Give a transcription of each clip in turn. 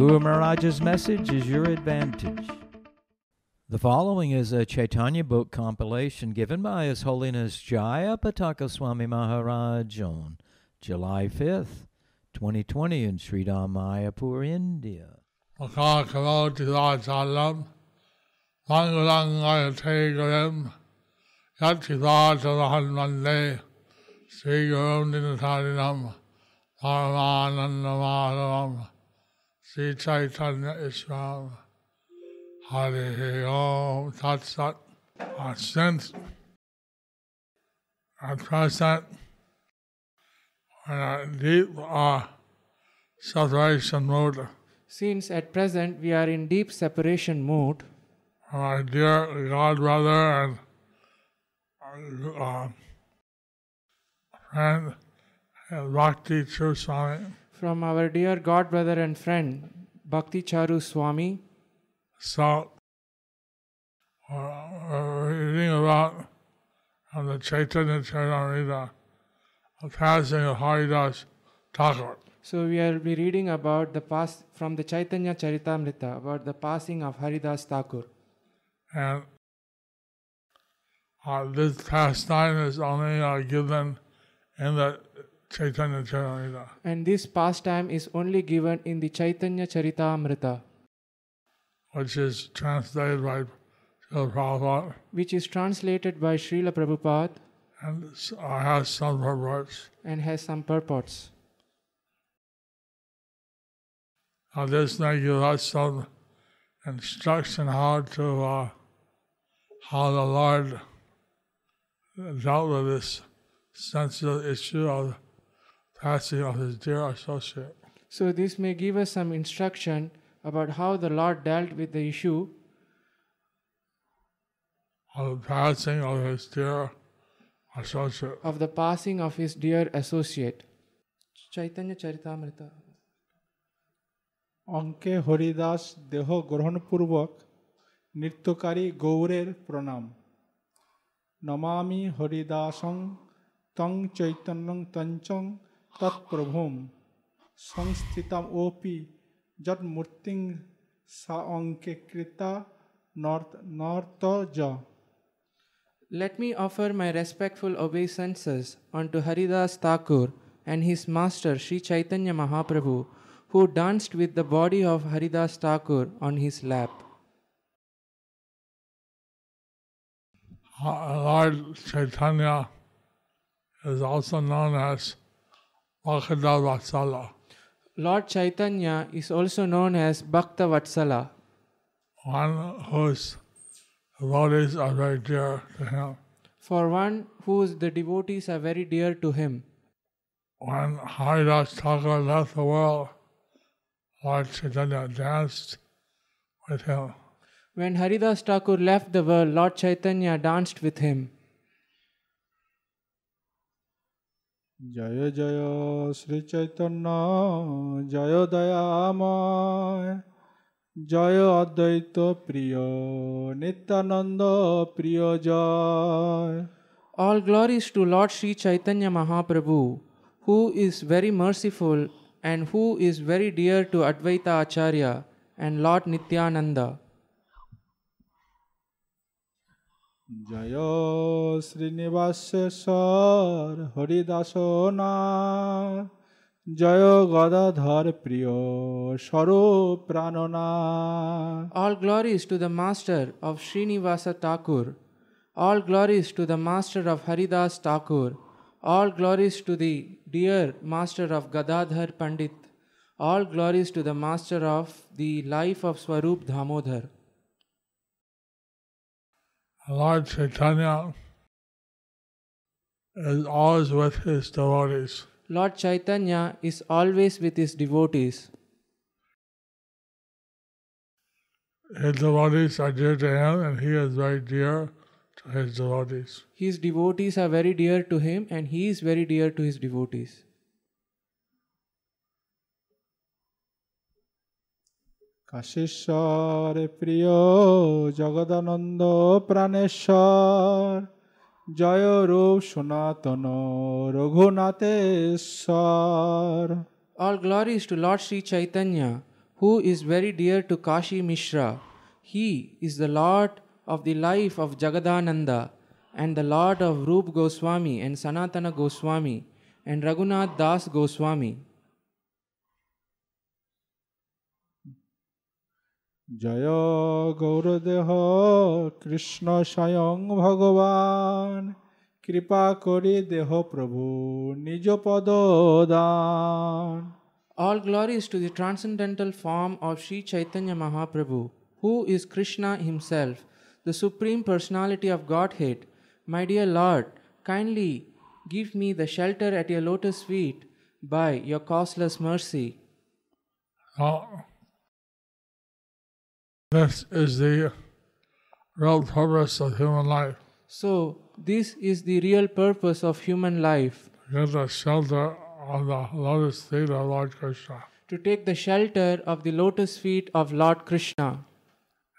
Guru Maharaj's message is your advantage. The following is a Chaitanya book compilation given by His Holiness Jaya Pataka Swami Maharaj on July 5th, 2020 in Sridham Mayapur, India. Mangalang Tegaram, Yatithatahan Mande, Sri Gurum Dinatarinam, Paramanandamaram, Sri Chaitanya Ishram, Hare Om. Tat Sat, our sense, present, when our deep uh, separation mode, Since at present we are in deep separation mood, my dear God brother and uh, friend Bhakti Charu Swami from our dear God brother and friend Bhakti Charu Swami. So we're reading about on the Chaitanya Charitamrita, the passing of Haridas Thakur. So we will be reading about the pass from the Chaitanya Charitamrita about the passing of Haridas Thakur. And uh, this pastime is only uh, given in the Chaitanya Charitamrita. And this pastime is only given in the Chaitanya Charitamrita, which is translated by Srila Prabhupada which is translated by Srila Prabhupada and uh, has some purports. and has some purports. Now this give us some instruction how to uh, how the Lord dealt with this sensitive issue of passing of his dear associate. So this may give us some instruction about how the Lord dealt with the issue of the passing of his dear associate. of the passing of his dear associate. Chaitanya Charitamrita. অঙ্কে হরিদাস দেহ গ্রহণপূর্বক নৃত্যকারী গৌরের প্রণাম নমামি হরিদাসং তং চৈতন্যং তঞ্চং तत्प्रभुम संस्थितम OP जट मूर्ति साकृता नर्त नर्त ज Let me offer my respectful obeisances unto Haridas Thakur and his master Sri Chaitanya Mahaprabhu, who danced with the body of Haridas Thakur on his lap. Lord Chaitanya is also known as Bhakta Lord Chaitanya is also known as Bhakta Vatsala, one whose devotees are very dear to him. for one whose the devotees are very dear to him. When Haridas Thakur left the world, Lord Chaitanya danced with him. When Haridas Thakur left the world, Lord Chaitanya danced with him. জয় জয় শ্রী চৈতন্য জয় দয়াময় জয় অদ্বৈত প্রিয় নিত্যানন্দ প্রিয় জয় All glories to Lord Sri Chaitanya Mahaprabhu, who is very merciful and who is very dear to Advaita Acharya and Lord Nityananda. জয় শ্রীনিবাসেশ্বর হরিদাস না জয় গদাধর প্রিয় Swarup প্রাণনা all glories to the master of Srinivasa Thakur all glories to the master of Haridas Thakur all glories to the dear master of Gadadhar Pandit all glories to the master of the life of Swarup Damodar. Lord Chaitanya is always with his devotees. Lord Chaitanya is always with his devotees. his devotees are dear to him, and he is very dear to his devotees. His devotees are very dear to him, and he is very dear to his devotees. কাশেশ্বর প্রিয় জগদানন্দ প্রাণেশ্বর জয় রূপ সনাতন রঘুনাথেশ্বর All glories to Lord Sri Chaitanya, who is very dear to Kashi Mishra. He is the Lord of the life of Jagadananda and the Lord of Rup Goswami and Sanatana Goswami and Raghunath Das Goswami. জয় গৌরদেহ কৃষ্ণ স্বয়ং ভগবান কৃপা করি দেহ প্রভু নিজ পদ দান All glories to the transcendental form of Sri Chaitanya Mahaprabhu, who is Krishna himself, the Supreme Personality of Godhead. My dear Lord, kindly give me the shelter at your lotus feet by your causeless mercy. Now, this is the real purpose of human life. So, this is the real purpose of human life To get the shelter of the lotus feet of Lord Krishna. to take the shelter of the lotus feet of Lord Krishna.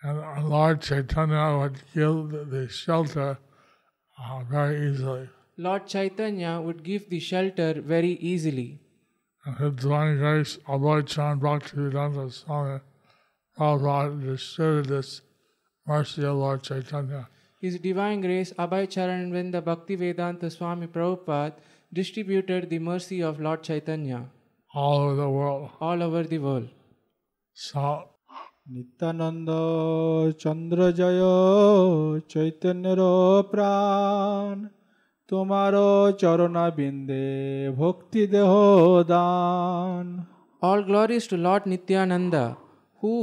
And Lord Chaitanya would give the- shelter uh, very easily. Lord Chaitanya would give the shelter very easily. And His divine grace, Lord Chan Bhaktivedanta Swami Prabhupada distributed this mercy of Lord Chaitanya. His Divine Grace Abhay Charanvinda Bhakti Vedanta Swami Prabhupada distributed the mercy of Lord Chaitanya all over the world. all over the world. So Nityananda Chandra জয় চৈতন্যের প্রাণ তোমার চরণা বিন্দে ভক্তি দেহ দান All glories to Lord Nityananda, who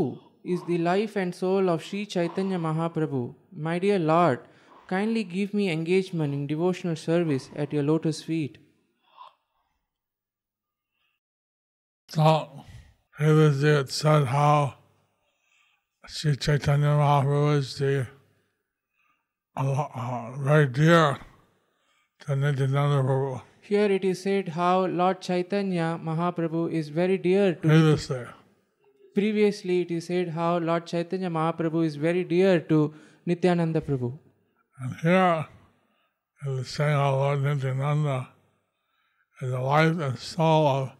is the life and soul of Sri Chaitanya Mahaprabhu. My dear Lord, kindly give me engagement in devotional service at your lotus feet. So, previously it said how Sri Chaitanya Mahaprabhu is the uh, very dear to Nityananda Prabhu. Here it is said how Lord Chaitanya Mahaprabhu is very dear to Previously, Previously, it is said how Lord Chaitanya Mahaprabhu is very dear to Nityananda Prabhu. and here it is saying how Lord Nityananda is the life and soul of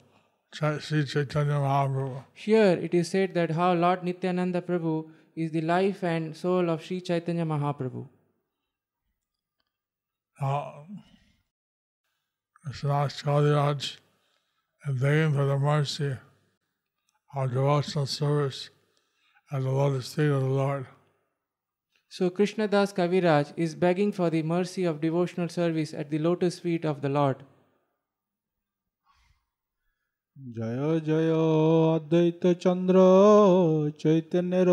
Sri Chaitanya Mahaprabhu. Here it is said that how Lord Nityananda Prabhu is the life and soul of Sri Chaitanya Mahaprabhu. Now, Krishnadas Kaviraj is begging for the mercy of devotional service at the lotus feet of the Lord. So Krishnadas Kaviraj is begging for the mercy of devotional service at the lotus feet of the Lord. জয় জয় অদ্বৈত চন্দ্র চৈতন্যের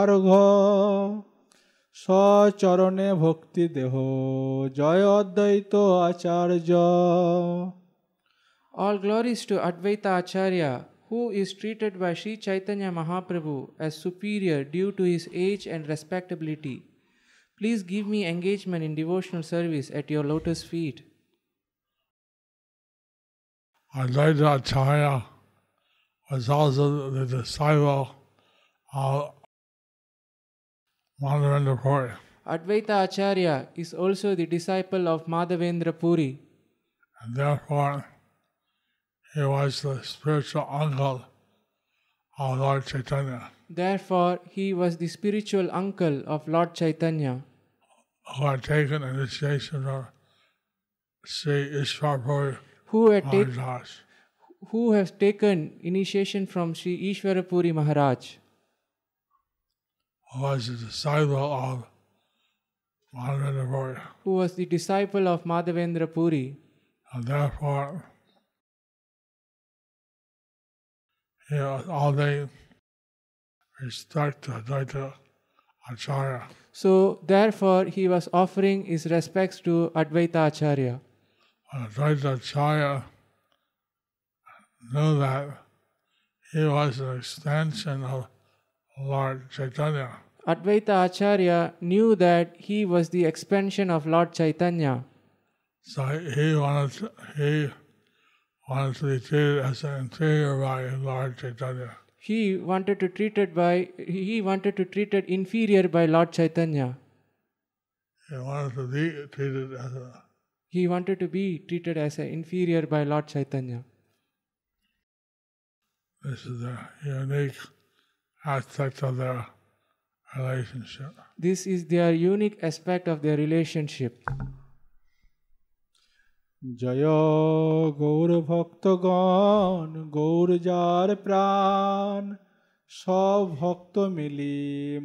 আর্ঘ সচরণে ভক্তি দেহ জয় অদ্বৈত আচার্য All glories to Advaita Acharya, who is treated by Sri Chaitanya Mahaprabhu as superior due to his age and respectability. Please give me engagement in devotional service at your lotus feet. Advaita Acharya was also the disciple of Madhavendra Puri. Advaita Acharya is also the disciple of Madhavendra Puri, and therefore he was the spiritual uncle of Lord Chaitanya, therefore, he was the spiritual uncle of Lord Chaitanya, who had taken initiation from Sri Ishwar Puri who had Maharaj. who has taken initiation from Sri Ishwarapuri Maharaj, who was a disciple of Madhavendra Puri. who was the disciple of Madhavendra Puri. And therefore, he was all day respect to Advaita Acharya. So, therefore, he was offering his respects to Advaita Acharya. Advaita Acharya knew that he was an extension of Lord Chaitanya. Advaita Acharya knew that he was the expansion of Lord Chaitanya. So he wanted to, he wanted to be treated as an inferior by Lord Chaitanya. He wanted to treat it by he wanted to treat it inferior by Lord Chaitanya. He wanted to be treated as a He wanted to be treated as an inferior by Lord Chaitanya. this is the unique aspect of their relationship. This is their unique aspect of their relationship. জয় গৌর ভক্তগণ গৌর যার প্রাণ সব ভক্ত মিলি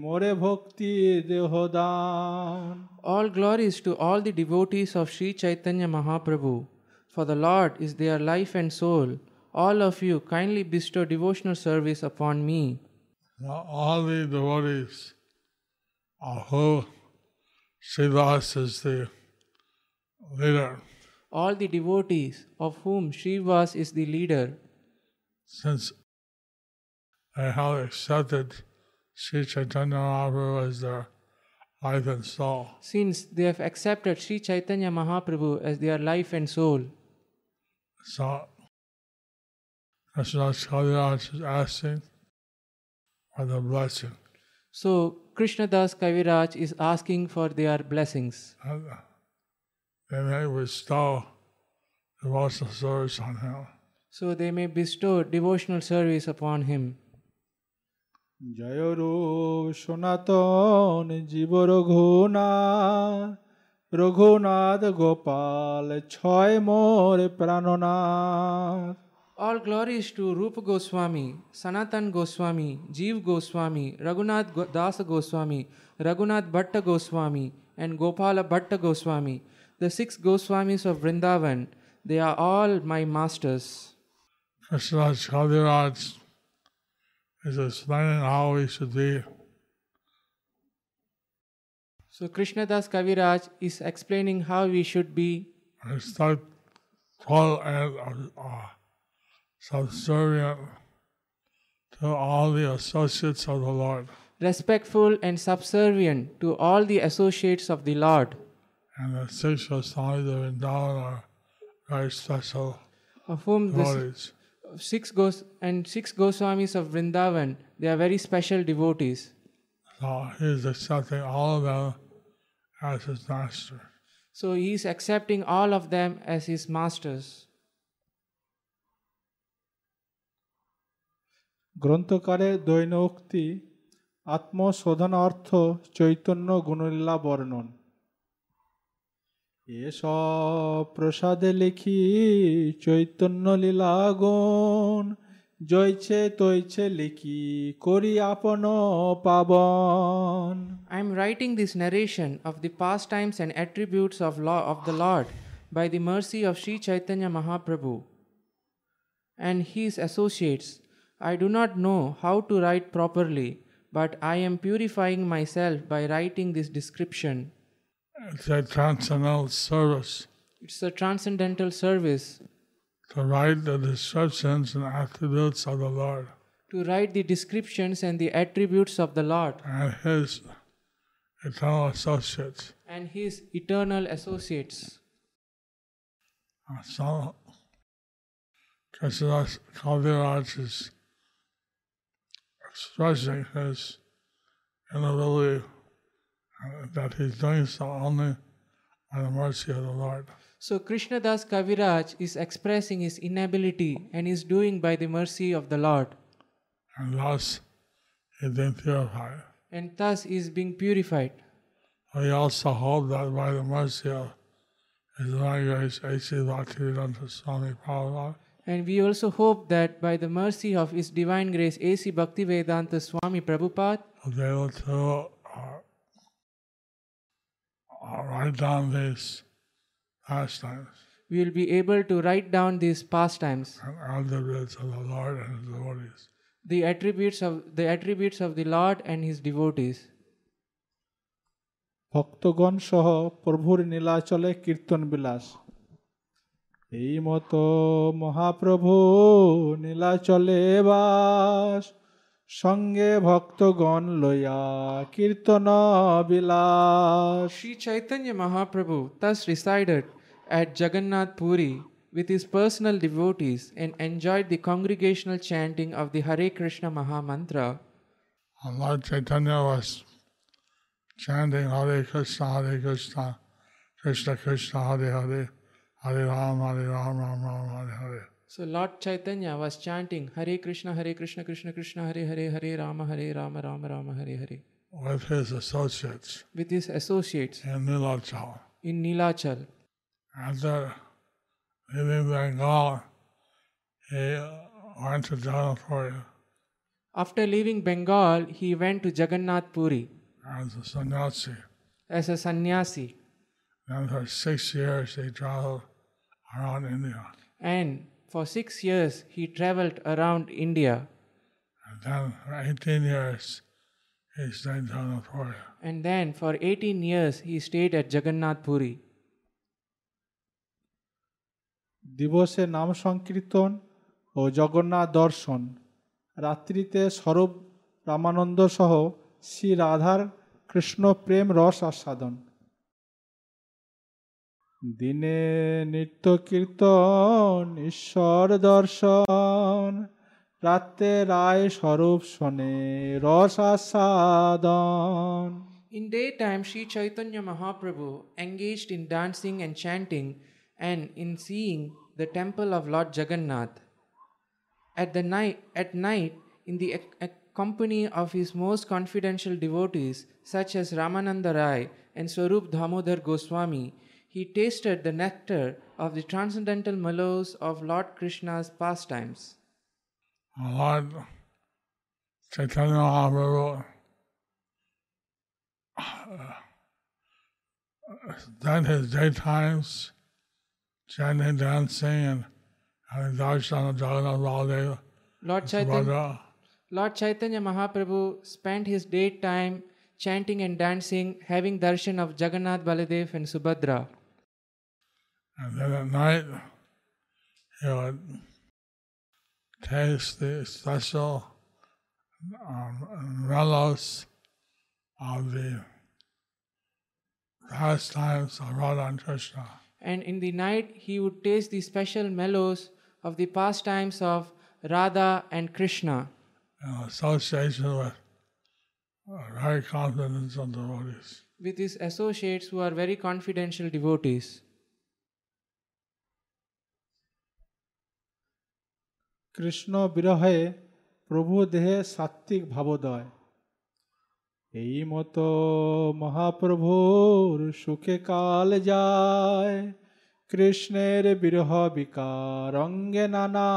মোরে ভক্তি দেহদান All glories to all the devotees of Sri Chaitanya Mahaprabhu. For the Lord is their life and soul. All of you kindly bestow devotional service upon me. Now, all the devotees of who Srivas is the leader, All the devotees of whom Srivas is the leader, since they have accepted Sri Chaitanya Mahaprabhu as their life and soul. since they have accepted Sri Chaitanya Mahaprabhu as their life and soul. So, Krishnadas Kaviraj is asking for the blessing. So Krishnadas Kaviraj is asking for their blessings. And they may bestow devotional service on him. So they may bestow devotional service upon him. জয় রূপ সনাতন জীব রঘুনাথ রঘুনাথ গোপাল ছয় মোর প্রাণনাথ All glories to Rupa Goswami, Sanatan Goswami, Jeev Goswami, Raghunath Go- Dasa Goswami, Raghunath Bhatta Goswami, and Gopala Bhatta Goswami. The six Goswamis of Vrindavan, they are all my masters. Krishnadas Kaviraj is explaining how we should be So Krishnadas Kaviraj is explaining how we should be respectful and uh, subservient to all the associates of the Lord. respectful and subservient to all the associates of the Lord, And the six Goswamis of Vrindavan are very special of whom the s- devotees. six Gos and six Goswamis of Vrindavan, they are very special devotees. So he's accepting all of them as his master. So he is accepting all of them as his masters. গ্রন্থকারের দৈন উক্তি আত্মশোধন অর্থ চৈতন্য গুণলীলা বর্ণন এসব প্রসাদে লিখি চৈতন্য লীলা গুণ জয়ছে তৈছে লিখি করি আপন পাবন I am writing this narration of the pastimes and attributes of, law, of the Lord by the mercy of Sri Chaitanya Mahaprabhu and his associates. I do not know how to write properly, but I am purifying myself by writing this description. It's a transcendental service It's a transcendental service to write the descriptions and attributes of the Lord to write the descriptions and the attributes of the Lord and his eternal associates. and his eternal associates. So, Krishnadas Kaviraj is expressing his inability that he's doing so only by the mercy of the Lord. So Krishnadas Kaviraj is expressing his inability and is doing by the mercy of the Lord, And thus, he he's being purified. and thus is being purified. We also hope that by the mercy of His Divine Grace, A.C. Bhaktivedanta Swami Prabhupada, And we also hope that by the mercy of His Divine Grace, A.C. Bhaktivedanta Swami Prabhupada, will be able to uh, uh, write down these pastimes we will be able to write down these pastimes, and attributes of the Lord and His devotees. the attributes of the attributes of the Lord and His devotees. ভক্তগণ সহ প্রভুর নীলাচলে কীর্তন বিলাস এই মতো মহাপ্রভু নীলাচলে বাস সঙ্গে ভক্তগণ লইয়া কীর্তন বিলাস Sri Chaitanya Mahaprabhu thus resided at Jagannath Puri with his personal devotees and enjoyed the congregational chanting of the Hare Krishna Maha Mantra. And Lord Chaitanya was chanting Hare Krishna, Hare Krishna, Krishna Krishna, Hare Hare, Hare Ram, Hare Ram, Ram Ram, Hare Hare. So Lord Chaitanya was chanting Hare Krishna, Hare Krishna, Krishna Krishna, Hare Hare, Hare Rama, Hare Rama, Rama Rama, Hare Hare with his associates with his associates in Nilachal. in Nilachal. After leaving Bengal, he went to Jagannathpuri After leaving Bengal, he went to Jagannath Puri as a sannyasi. as a sannyasi. Then for six years he traveled around India. And for six years, he traveled around India. And then for 18 years he stayed in Jagannathpuri. And then for 18 years, he stayed at Jagannath Puri. দিবসে নাম সংকীর্তন ও জগন্নাথ দর্শন রাত্রিতে স্বরূপ রামানন্দ সহ শ্রী রাধার কৃষ্ণ প্রেম রস আস্বাদন দিনে নিত্য কীর্তন ঈশ্বর দর্শন রাত্রে রায় স্বরূপ শোনে রস আস্বাদন In daytime, Sri Chaitanya Mahaprabhu engaged in dancing and chanting and in seeing the temple of Lord Jagannath. At the night, at night, in the ac- ac- company of his most confidential devotees, such as Ramananda Rai and Swarup Damodar Goswami, he tasted the nectar of the transcendental mellows of Lord Krishna's pastimes. Lord Chaitanya Mahaprabhu then his daytimes chanting, dancing, and having darshan of Jagannath Baladev, Lord Chaitanya. Lord Chaitanya Mahaprabhu spent his daytime chanting and dancing, having darshan of Jagannath Baladev and Subhadra. And then at night, he would taste the special um, mellows of the pastimes of Radha and Krishna. And in the night, he would taste the special mellows of the pastimes of Radha and Krishna in association with uh, very confidential devotees. with his associates who are very confidential devotees. Krishna বিরহে প্রভু দেহে সাত্ত্বিক ভাবোদয় এই মতো মহাপ্রভুর সুখে কাল যায় কৃষ্ণের বিরহ বিকার অঙ্গে নানা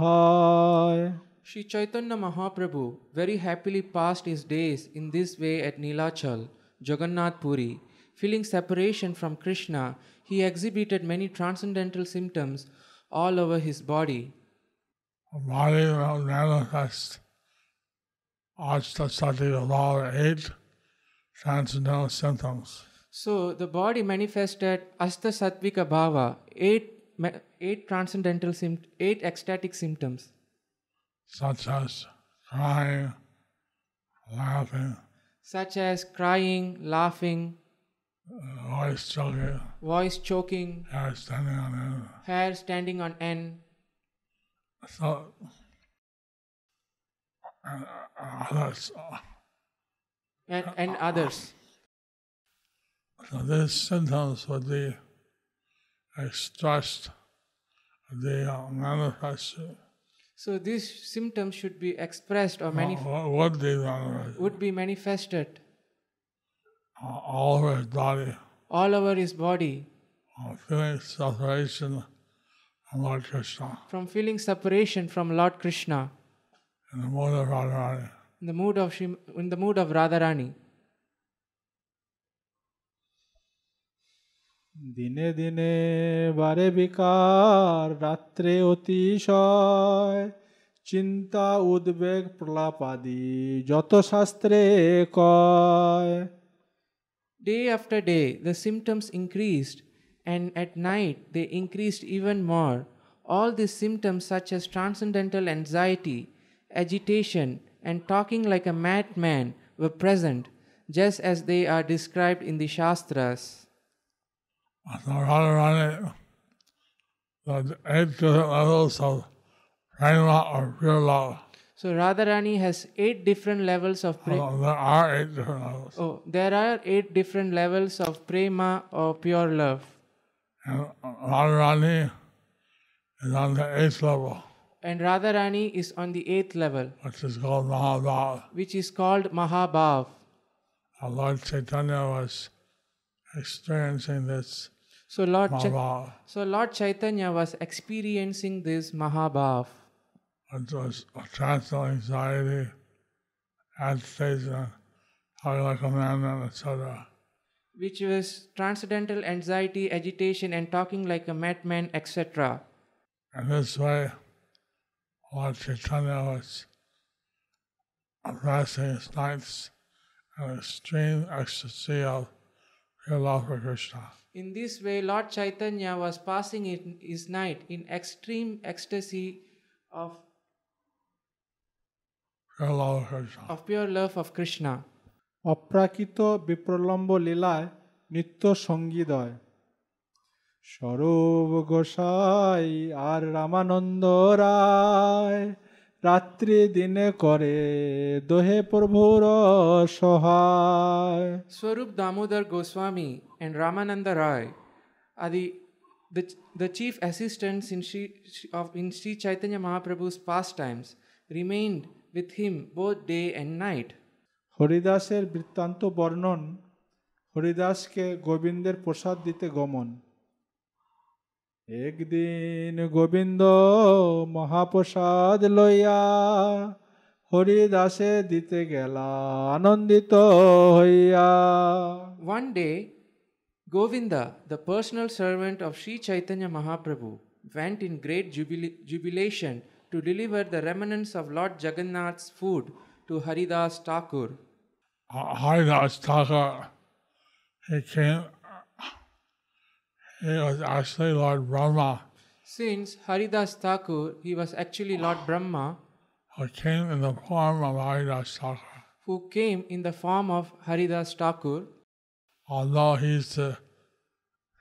হয় Sri Chaitanya Mahaprabhu very happily passed his days in this way at Nilachal, Jagannath Puri. Feeling separation from Krishna, he exhibited many transcendental symptoms all over his body. The body will manifest Ashtasati, the law of eight transcendental symptoms. So the body manifested Asta Sattvika Bhava, eight, eight transcendental sympt- eight ecstatic symptoms, such as crying, laughing, such as crying, laughing, uh, voice choking, voice choking, hair standing on end. hair standing on end, So, and uh, others. and, and others. So these symptoms would be expressed, they uh, manifested, So these symptoms should be expressed or manif- uh, would be manifested would be manifested uh, all over his body, all over his body uh, feeling separation Lord Krishna from feeling separation from Lord Krishna in the mood of Radharani. in the mood of Shri- in the mood of Radharani. দিনে দিনে বারে বিকার রাত্রে অতিশয় চিন্তা উদ্বেগ প্রলাপাদি যত শাস্ত্রে কয় Day after day, the symptoms increased, and at night they increased even more. All these symptoms, such as transcendental anxiety, agitation, and talking like a madman were present, just as they are described in the Shastras. So Radharani, the eight different levels of prema or pure love. So Radharani has eight different levels of pre- Well, there are eight different levels. Oh, there are eight different levels of prema or pure love. And Radharani is on the eighth level, And Radharani is on the eighth level, which is called Mahabhav. which is called Mahabhav. And Lord Chaitanya was experiencing this So Lord, Mahabhav, so Lord Chaitanya was experiencing this Mahabhav, which was a transcendental anxiety, agitation, talking like a man, etc. which was transcendental anxiety, agitation, and talking like a madman, etc. And this way, Lord Chaitanya was passing his nights in extreme ecstasy of pure love for Krishna. In this way, Lord Chaitanya was passing in his night in extreme ecstasy of, Pure love for Krishna. of pure love of Krishna. অপ্রাকৃত বিপ্রলম্ব লীলায় নিত্য সঙ্গীদয়। সরব গোসাই আর রামানন্দ রায়, রাত্রি দিনে করে দোহে প্রভুর সহায়। Swarup Damodar Goswami and Ramananda Ray আদি the chief assistant in Shri of in Shri Chaitanya Mahaprabhu's pastimes remained with him both day and night হরিদাসের বৃত্তান্ত বর্ণন হরিদাসকে গোবিন্দের প্রসাদ দিতে গমন। একদিন গোবিন্দ মহাপ্রসাদ লইয়া হরিদাসে দিতে গেলা আনন্দিত হইয়া। One day Govinda the personal servant of Shri Chaitanya Mahaprabhu went in great jubilation to deliver the remnants of lord Jagannath food to Haridas Thakur Haridas Thakur, he came, he was actually Lord Brahma, Since Haridas Thakur, he was actually Lord Brahma, who came in the form of Haridas Thakur. who came in the form of Haridas Thakur, Although he's the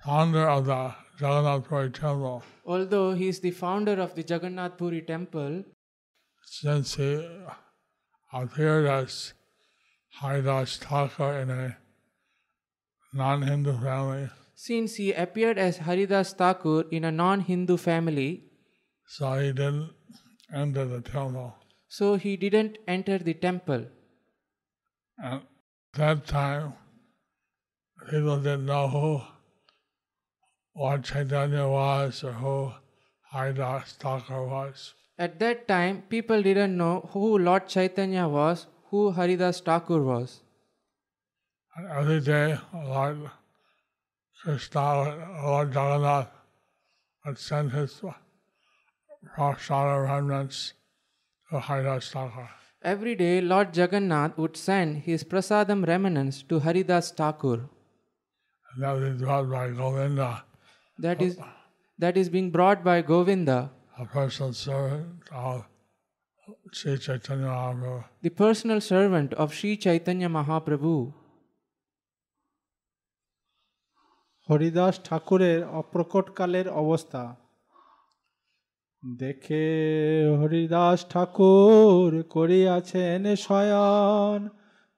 founder of the Jagannath Puri temple, although he is the founder of the Jagannath Puri temple, since he appeared as Haridas Thakur in a non-Hindu family, since he appeared as Haridas Thakur in a non Hindu family, so he didn't enter the temple. so he didn't enter the temple. At that time, people didn't know who Lord Chaitanya was or who Haridas Thakur was. At that time, people didn't know who Lord Chaitanya was, who Haridas Thakur was. Every day, Lord Krishna, Lord Jagannath would send his remnants to Haridas Thakur. Every day, Lord Jagannath would send his prasadam remnants to Haridas Thakur. And that was brought by Govinda, That is, that is being brought by Govinda, a personal servant of Sri Chaitanya Mahaprabhu. the personal servant of Sri Chaitanya Mahaprabhu. Haridas ঠাকুরের অপ্রকটকালের অবস্থা দেখে হরিদাস ঠাকুর করিয়াছেন শয়ন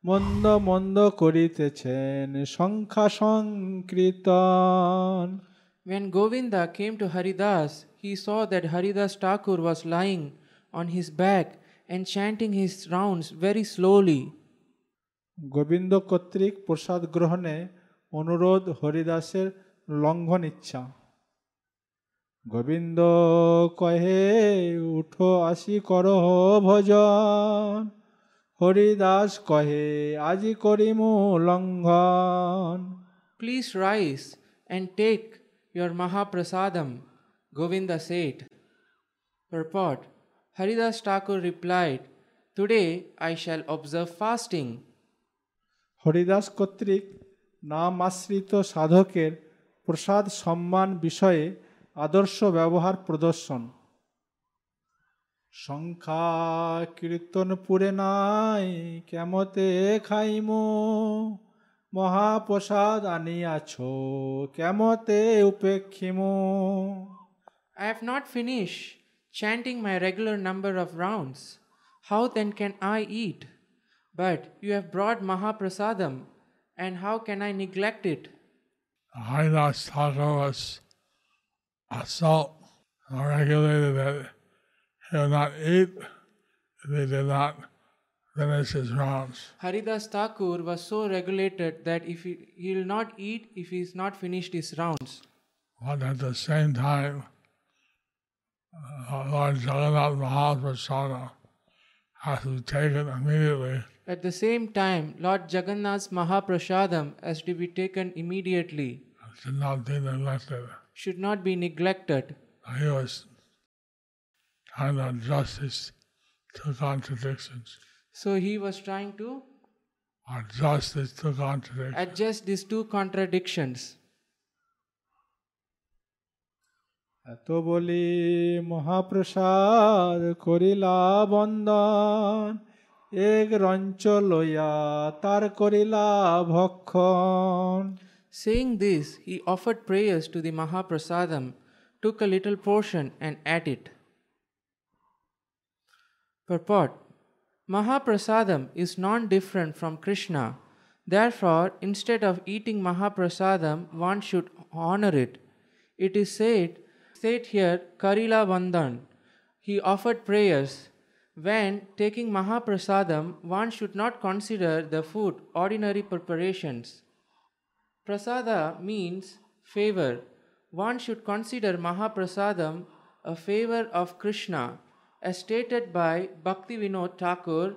মন্দ মন্দ করিতেছেন সংখ্যা সংকীর্তন When Govinda came to Haridas, he saw that Haridas Thakur was lying on his back and chanting his rounds very slowly. Govinda কর্তৃক প্রসাদ গ্রহণে অনুরোধ হরিদাসের লঙ্ঘন ইচ্ছা গোবিন্দ কহে উঠো আসি করহ ভজন হরিদাস কহে আজি করিমু লঙ্ঘন Please rise and take your Mahaprasadam, Govinda said. Purport Haridas Thakur replied, Today I shall observe fasting. Haridas কর্তৃক নাম আশ্রিত সাধকের প্রসাদ সম্মান বিষয়ে আদর্শ ব্যবহার প্রদর্শন। সংখ্যা কীর্তন পুরে নাই কেমতে খাইমু? মহাপ্রসাদ আনিয়াছ কেমতে উপেক্ষিমু? I have not finished chanting my regular number of rounds. How then can I eat? But you have brought Mahaprasadam, and how can I neglect it? Haridas Thakur was so regulated that he would not eat if he did not finish his rounds. Haridas Thakur was so regulated that if he, he will not eat if he is not finished his rounds. But at the same time, uh, Lord Jagannath Mahaprasada has to be taken immediately. At the same time, Lord Jagannath's Mahaprasadam has to be taken immediately, It should not be neglected. should not be neglected. He was trying to adjust these two contradictions. So he was trying to Adjust these two contradictions. adjust these two contradictions. এত বলি মহাপ্রসাদ করিলা বন্দন এক রঞ্চ লইয়া তার করিলা ভক্ষণ Saying this, he offered prayers to the Mahaprasadam, took a little portion, and ate it. Purport Mahaprasadam is non different from Krishna. Therefore, instead of eating Mahaprasadam, one should honor it. It is said, said here, Karila Vandan. He offered prayers. When taking Mahaprasadam, one should not consider the food ordinary preparations. Prasada means favor. One should consider Mahaprasadam a favor of Krishna. As stated by Bhakti Vinod Thakur,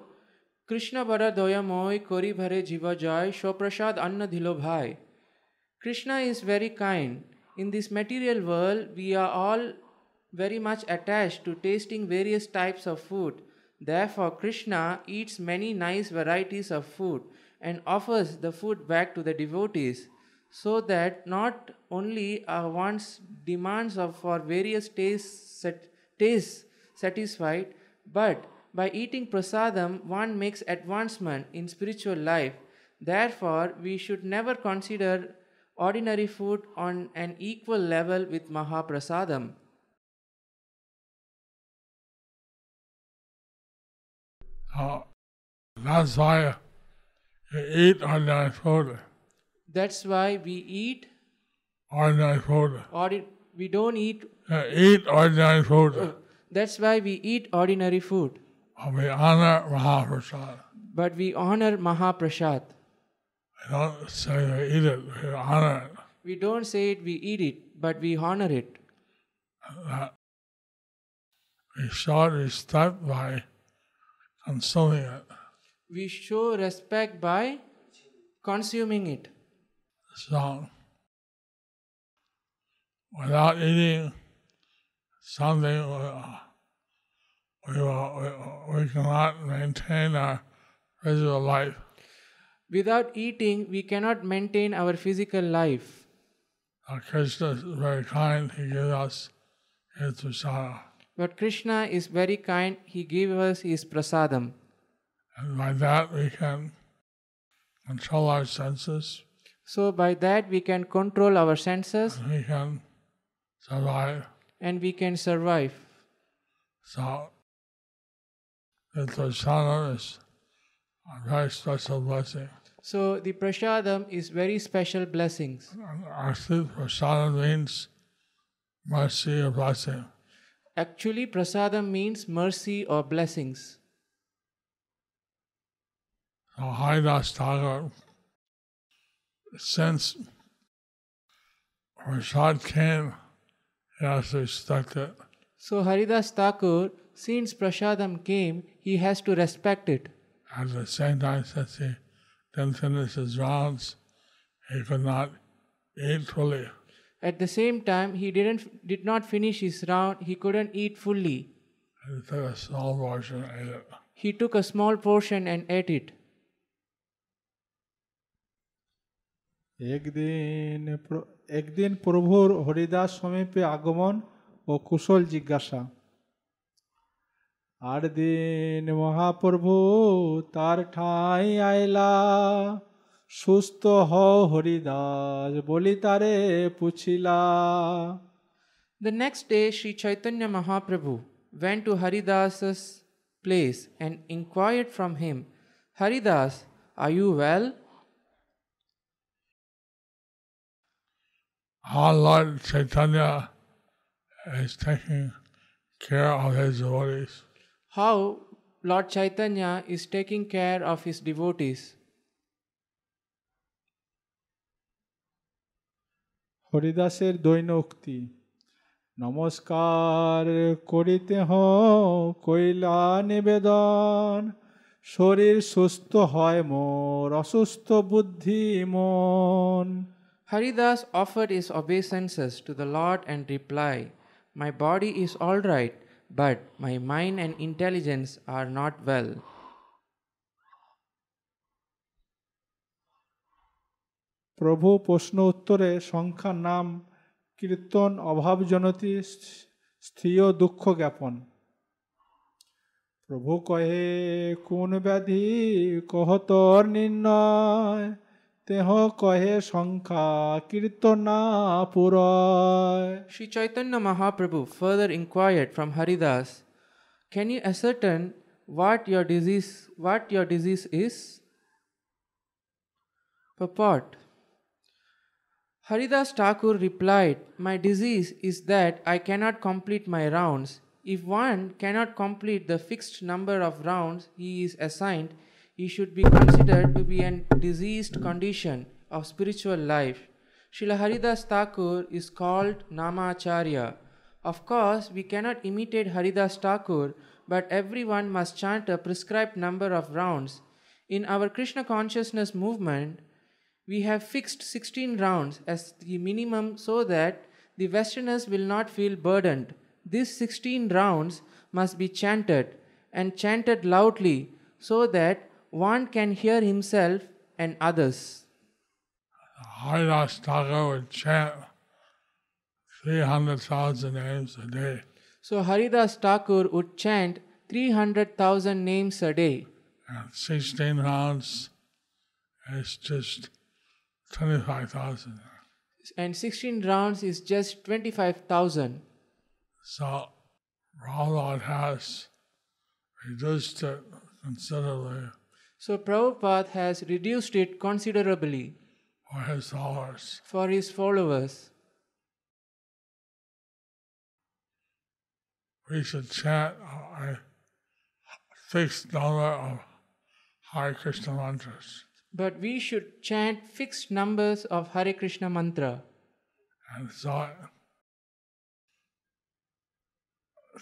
Krishna bara doyamoy kori bhare jiva jai shoprasad anna dhilo bhai. Krishna is very kind. In this material world, we are all very much attached to tasting various types of food. Therefore, Krishna eats many nice varieties of food and offers the food back to the devotees so that not only are one's demands of for various tastes, tastes satisfied, but by eating prasadam, one makes advancement in spiritual life. Therefore, we should never consider ordinary food on an equal level with Mahaprasadam. Uh, that's why you eat ordinary food. That's why we eat, Ordinary food. ordi- we don't eat, You eat ordinary food. that's why we eat ordinary food, But we honor Mahaprasad. but we honor Mahaprasad. We don't say we eat it, we honor it. We don't say it, we eat it, but we honor it. That we show respect by consuming it. We show respect by consuming it. So, without eating something, uh, we, will, we, we cannot maintain our physical life. Without eating, we cannot maintain our physical life. Uh, Krishna is very kind. He gives us his prasada. But Krishna is very kind, He gave us His prasadam. And by that we can control our senses So, by that, we can control our senses and we can survive. and we can survive. So, the prasada is very special blessing. So, the prasadam is very special blessings. Actually, prasada means mercy or blessing. Actually, prasadam means mercy or blessings. So Haridas Thakur, since Prasad came, he has to respect it. So, Haridas Thakur, since prasadam came, he has to respect it. At the same time, since he didn't finish his rounds, he could not eat fully. At the same time, he didn't did not finish his round. He couldn't eat fully. He took a small portion and ate it. He took a small portion and ate it. একদিন প্র- একদিন প্রভুর হরিদাস সমীপে আগমন ও কুশল জিজ্ঞাসা আর দিন মহাপ্রভু তার ঠাঁই আইলা সুস্থ হ হরিদাস বলি তারে পুছিলা The next day, Sri Chaitanya Mahaprabhu went to Haridas's place and inquired from him, Haridas, are you well? Our Lord Chaitanya is taking care of his devotees. How Lord Chaitanya is taking care of his devotees. হরিদাসের দৈন উক্তি নমস্কার করিতে হ কইলা নিবেদন শরীর সুস্থ হয় মোর অসুস্থ বুদ্ধি মন Haridas offered his obeisances to the Lord and replied, My body is all right, but my mind and intelligence are not well. প্রভু প্রশ্ন উত্তরে সংখ্যা নাম, কীর্তন অভাবজনতি স্থিয় দুঃখ জ্ঞাপন প্রভু কহে, কোন ব্যাধি, কহতর নির্ণয় তেহ কহে সংখ্যা কীর্তনা পুরয় Sri Chaitanya Mahaprabhu further inquired from Haridas, Can you ascertain what your disease what your disease is? Purport Haridas Thakur replied, My disease is that I cannot complete my rounds. If one cannot complete the fixed number of rounds he is assigned, he should be considered to be a diseased condition of spiritual life. Srila Haridas Thakur is called Namacharya. Of course, we cannot imitate Haridas Thakur, but everyone must chant a prescribed number of rounds. In our Krishna consciousness movement, we have fixed 16 rounds as the minimum so that the Westerners will not feel burdened. These 16 rounds must be chanted and chanted loudly so that one can hear himself and others. Haridas Thakur would chant 300,000 names a day. So Haridas Thakur would chant 300,000 names a day. And 16 rounds is just 25,000. And 16 rounds is just 25,000. So Prabhupada has reduced it considerably So Prabhupada has reduced it considerably for his followers. for his followers. We should chant a uh, fixed number of Hare Krishna mantras. But we should chant fixed numbers of Hare Krishna mantra. And so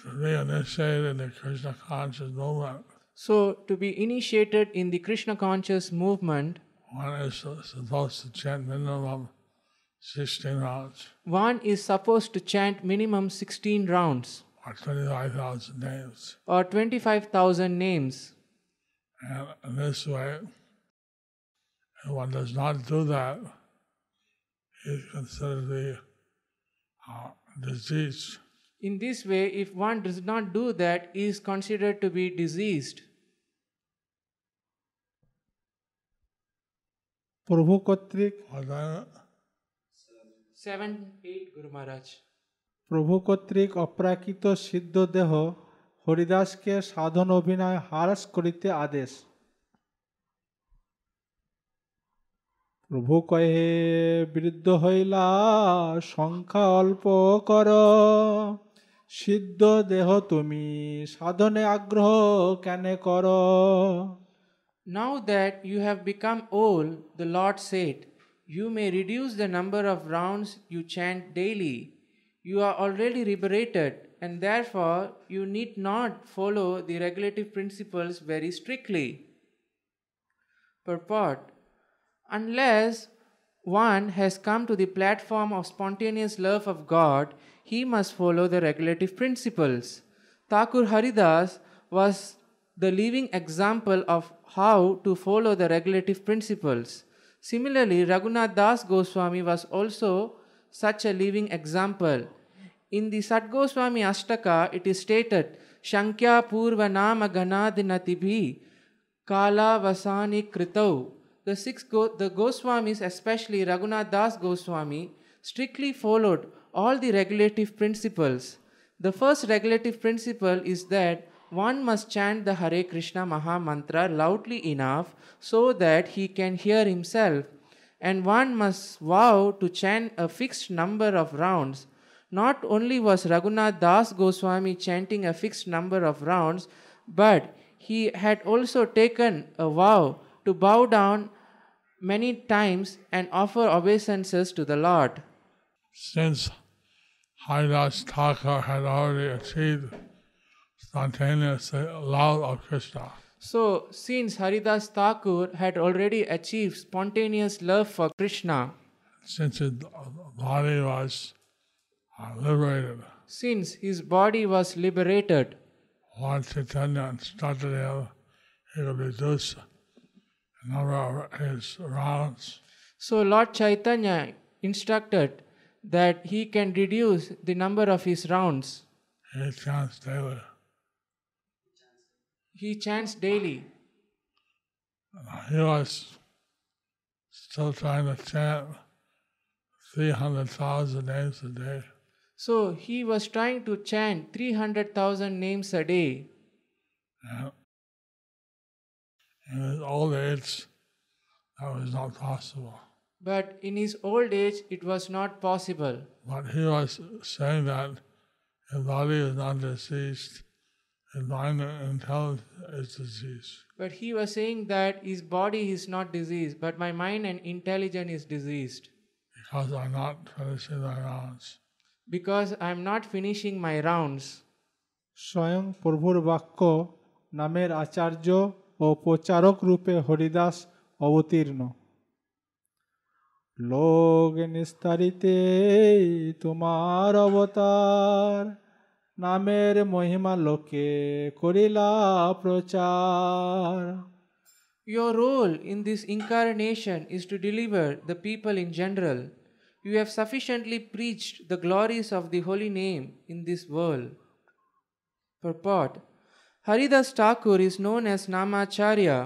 to be initiated in the Krishna conscious movement, So, to be initiated in the Krishna conscious movement, one is supposed to chant minimum 16 rounds one is supposed to chant minimum 16 rounds or 25,000 names. or 25,000 names. And in this way, if one does not do that, he is considered to be uh, diseased. In this way, if one does not do that, he is considered to be diseased. প্রভু কর্তৃক Or then 7 8 Guru Maharaj. প্রভু কর্তৃক অপ্রাকৃত সিদ্ধ দেহ হরিদাসকে সাধন অভিনয় হ্রাস করিতে আদেশ। প্রভু কহে বৃদ্ধ হইলা সংখ্যা অল্প কর। সিদ্ধ দেহ তুমি সাধনে আগ্রহ কেন কর? Now that you have become old, the Lord said, you may reduce the number of rounds you chant daily. You are already liberated, and therefore you need not follow the regulative principles very strictly. Purport Unless one has come to the platform of spontaneous love of God, he must follow the regulative principles. Thakur Haridas was the living example of how to follow the regulative principles. Similarly, Raghunath Das Goswami was also such a living example. In the Sat Goswami Ashtaka, it is stated Shankya Purva Nama Ganadinatibhi Kala Vasani Kritau. The six Go- the Goswamis, especially Raghunath Das Goswami, strictly followed all the regulative principles. The first regulative principle is that one must chant the Hare Krishna Maha Mantra loudly enough so that he can hear himself, and one must vow to chant a fixed number of rounds. Not only was Raghunath Das Goswami chanting a fixed number of rounds, but he had also taken a vow to bow down many times and offer obeisances to the Lord. Since Haridas Thakur had already achieved spontaneous love of Krishna, So, since Haridas Thakur had already achieved spontaneous love for Krishna, since his body was uh, liberated, since his body was liberated, Lord Chaitanya instructed him he could reduce the number of his rounds so Lord Chaitanya instructed that he can reduce the number of his rounds. he chants daily. He chants daily. He was still trying to chant 300,000 names a day. So, he was trying to chant 300,000 names a day. And in his old age, that was not possible. But in his old age, it was not possible. But he was saying that his body is not diseased, his mind and intelligence is diseased. But he was saying that his body is not diseased, but my mind and intelligence is diseased. Because I'm not finishing my rounds. Because I am not finishing my rounds. স্বয়ং প্রভুর বাক্য নামের আচার্য ও প্রচারক রূপে হরিদাস অবতীর্ণ লোক নিস্তারিতে তোমার অবতার নামের মহিমা লোকে করিলা প্রচার Your role in this incarnation is to deliver the people in general. You have sufficiently preached the glories of the holy name in this world. Purport Haridas Thakur is known as Namacharya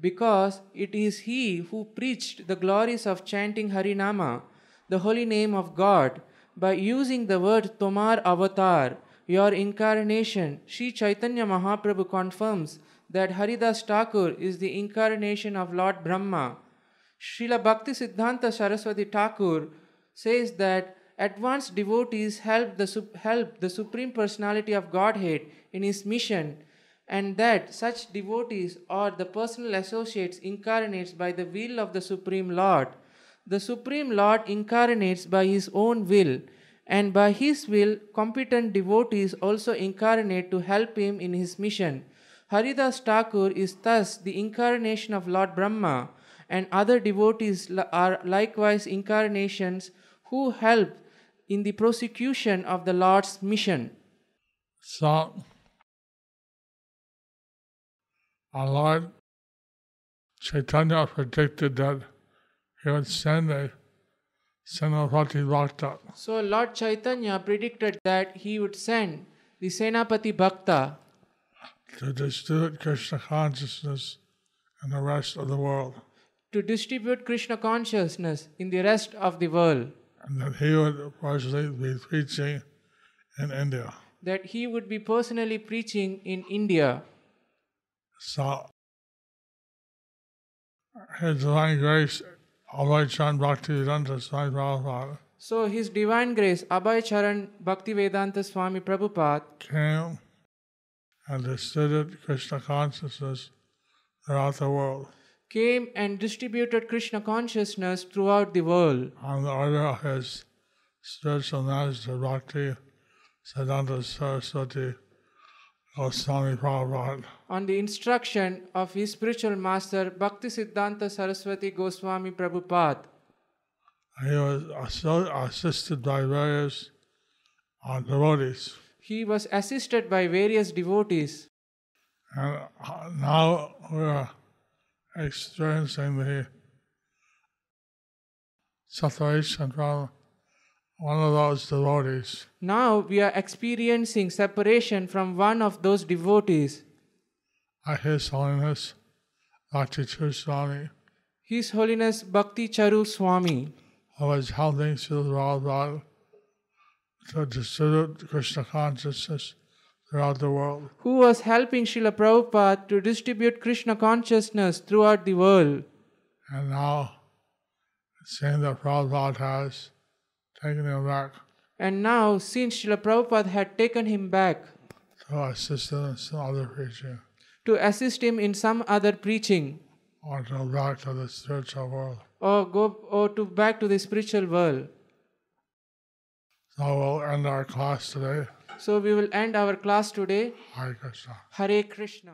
because it is he who preached the glories of chanting Harinama, the holy name of God, by using the word Tomar Avatar, your incarnation. Sri Chaitanya Mahaprabhu confirms that Haridas Thakur is the incarnation of Lord Brahma. Srila Bhakti Siddhanta Saraswati Thakur says that advanced devotees help the, help the Supreme Personality of Godhead in his mission, and that such devotees are the personal associates incarnates by the will of the Supreme Lord. The Supreme Lord incarnates by his own will, and by his will, competent devotees also incarnate to help him in his mission. Haridas Thakur is thus the incarnation of Lord Brahma, and other devotees are likewise incarnations who help in the prosecution of the Lord's mission. So, our Lord Chaitanya predicted that he would send a Senapati Bhakta So, Lord Chaitanya predicted that he would send the Senapati Bhakta to distribute Krishna consciousness in the rest of the world, to distribute Krishna consciousness in the rest of the world, and that he would personally be preaching in India. that he would be personally preaching in India. So, His Divine Grace, Abhay Charan Bhaktivedanta Swami Prabhupada, So, His Divine Grace, Abhay Charan Bhaktivedanta Swami Prabhupada, came and distributed Krishna consciousness throughout the world. came and distributed Krishna consciousness throughout the world. On the order of his spiritual master Bhakti Siddhanta Saraswati Prabhupada. on the instruction of his spiritual master Bhakti Siddhanta Saraswati Goswami Prabhupada. He was assi- assisted by various uh, devotees. He was assisted by various devotees. And uh, now we're experiencing the separation from one of those devotees. Now we are experiencing separation from one of those devotees. by His Holiness Bhakti Charu Swami, His Holiness Bhakti Charu Swami, who is helping Srila Prabhupada to distribute Krishna consciousness throughout the world. who was helping Srila Prabhupada to distribute Krishna consciousness throughout the world. And now, seeing that Prabhupada has taken him back And now, since Srila Prabhupada had taken him back to assist in some other preaching, to assist him in some other preaching, or to go back to the spiritual world. or go or to back to the spiritual world. So we'll end our class today. So we will end our class today. Hare Krishna. Hare Krishna.